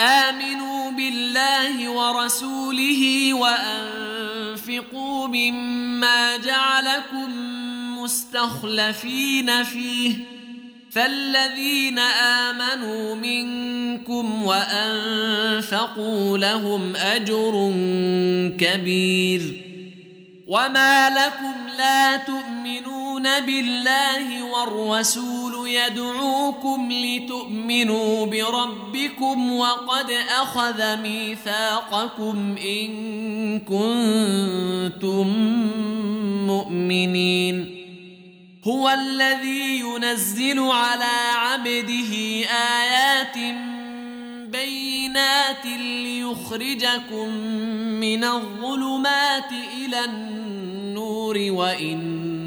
آمنوا بالله ورسوله وأنفقوا مما جعلكم مستخلفين فيه فالذين آمنوا منكم وأنفقوا لهم أجر كبير وما لكم لا تؤمنون بالله والرسول يدعوكم لتؤمنوا بربكم وقد أخذ ميثاقكم إن كنتم مؤمنين. هو الذي ينزل على عبده آيات بينات ليخرجكم من الظلمات إلى النور وإن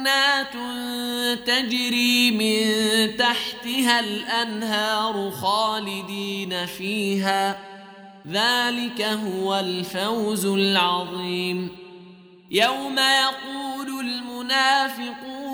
جنات تجري من تحتها الأنهار خالدين فيها. ذلك هو الفوز العظيم. يوم يقول المنافقون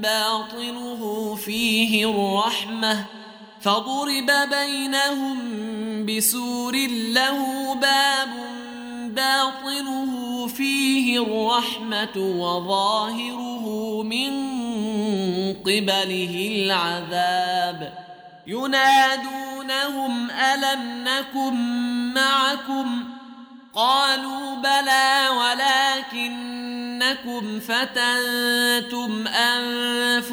باطنه فيه الرحمة فضرب بينهم بسور له باب باطنه فيه الرحمة وظاهره من قبله العذاب. ينادونهم ألم نكن معكم؟ قالوا بلى ولكنكم فتنتم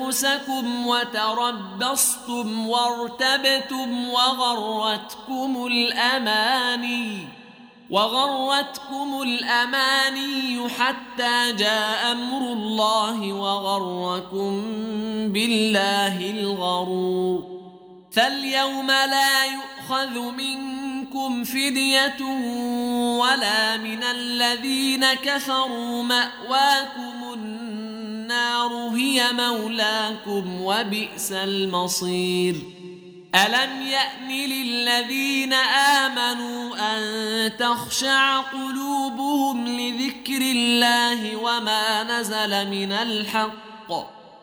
أنفسكم وتربصتم وارتبتم وغرتكم الأماني وغرتكم الأماني حتى جاء أمر الله وغركم بالله الغرور. فاليوم لا يؤخذ منكم فدية ولا من الذين كفروا مأواكم النار. هي مولاكم وبئس المصير. ألم يأن للذين آمنوا أن تخشع قلوبهم لذكر الله وما نزل من الحق؟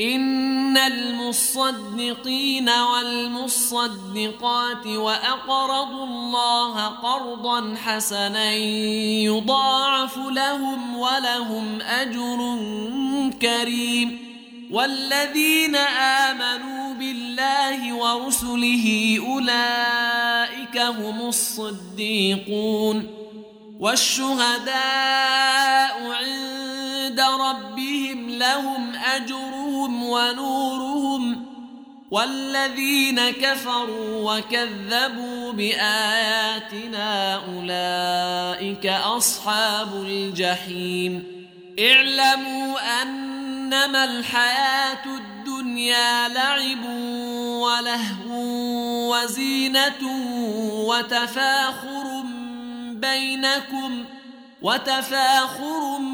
إن المصدقين والمصدقات وأقرضوا الله قرضا حسنا يضاعف لهم ولهم أجر كريم. والذين آمنوا بالله ورسله أولئك هم الصديقون. والشهداء عند ربهم لهم أجرهم ونورهم والذين كفروا وكذبوا بآياتنا أولئك أصحاب الجحيم. اعلموا أن إنما الحياة الدنيا لعب ولهو وزينة وتفاخر بينكم وتفاخر بينكم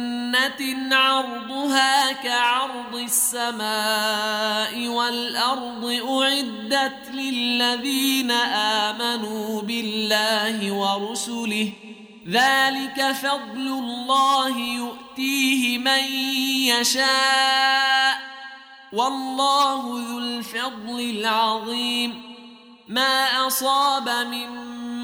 عرضها كعرض السماء والأرض أعدت للذين آمنوا بالله ورسله ۖ. ذلك فضل الله يؤتيه من يشاء. والله ذو الفضل العظيم. ما أصاب من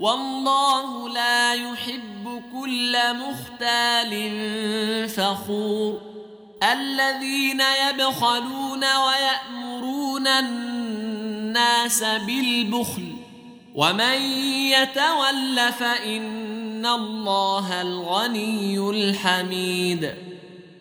والله لا يحب كل مختال فخور. الذين يبخلون ويأمرون الناس بالبخل ومن يتول فإن الله الغني الحميد.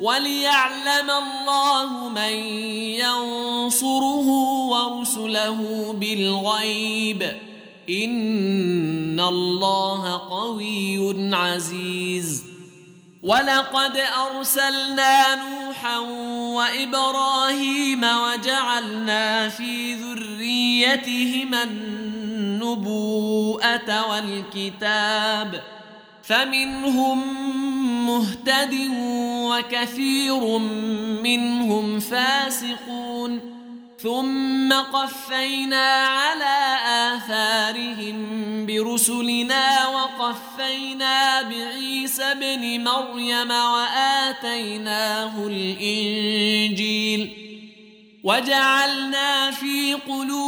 وليعلم الله من ينصره ورسله بالغيب. إن الله قوي عزيز. ولقد أرسلنا نوحا وإبراهيم وجعلنا في ذريتهما النبوءة والكتاب. فمنهم مهتد وكثير منهم فاسقون. ثم قفينا على آثارهم برسلنا وقفينا بعيسى ابن مريم وآتيناه الإنجيل. وجعلنا في قلوب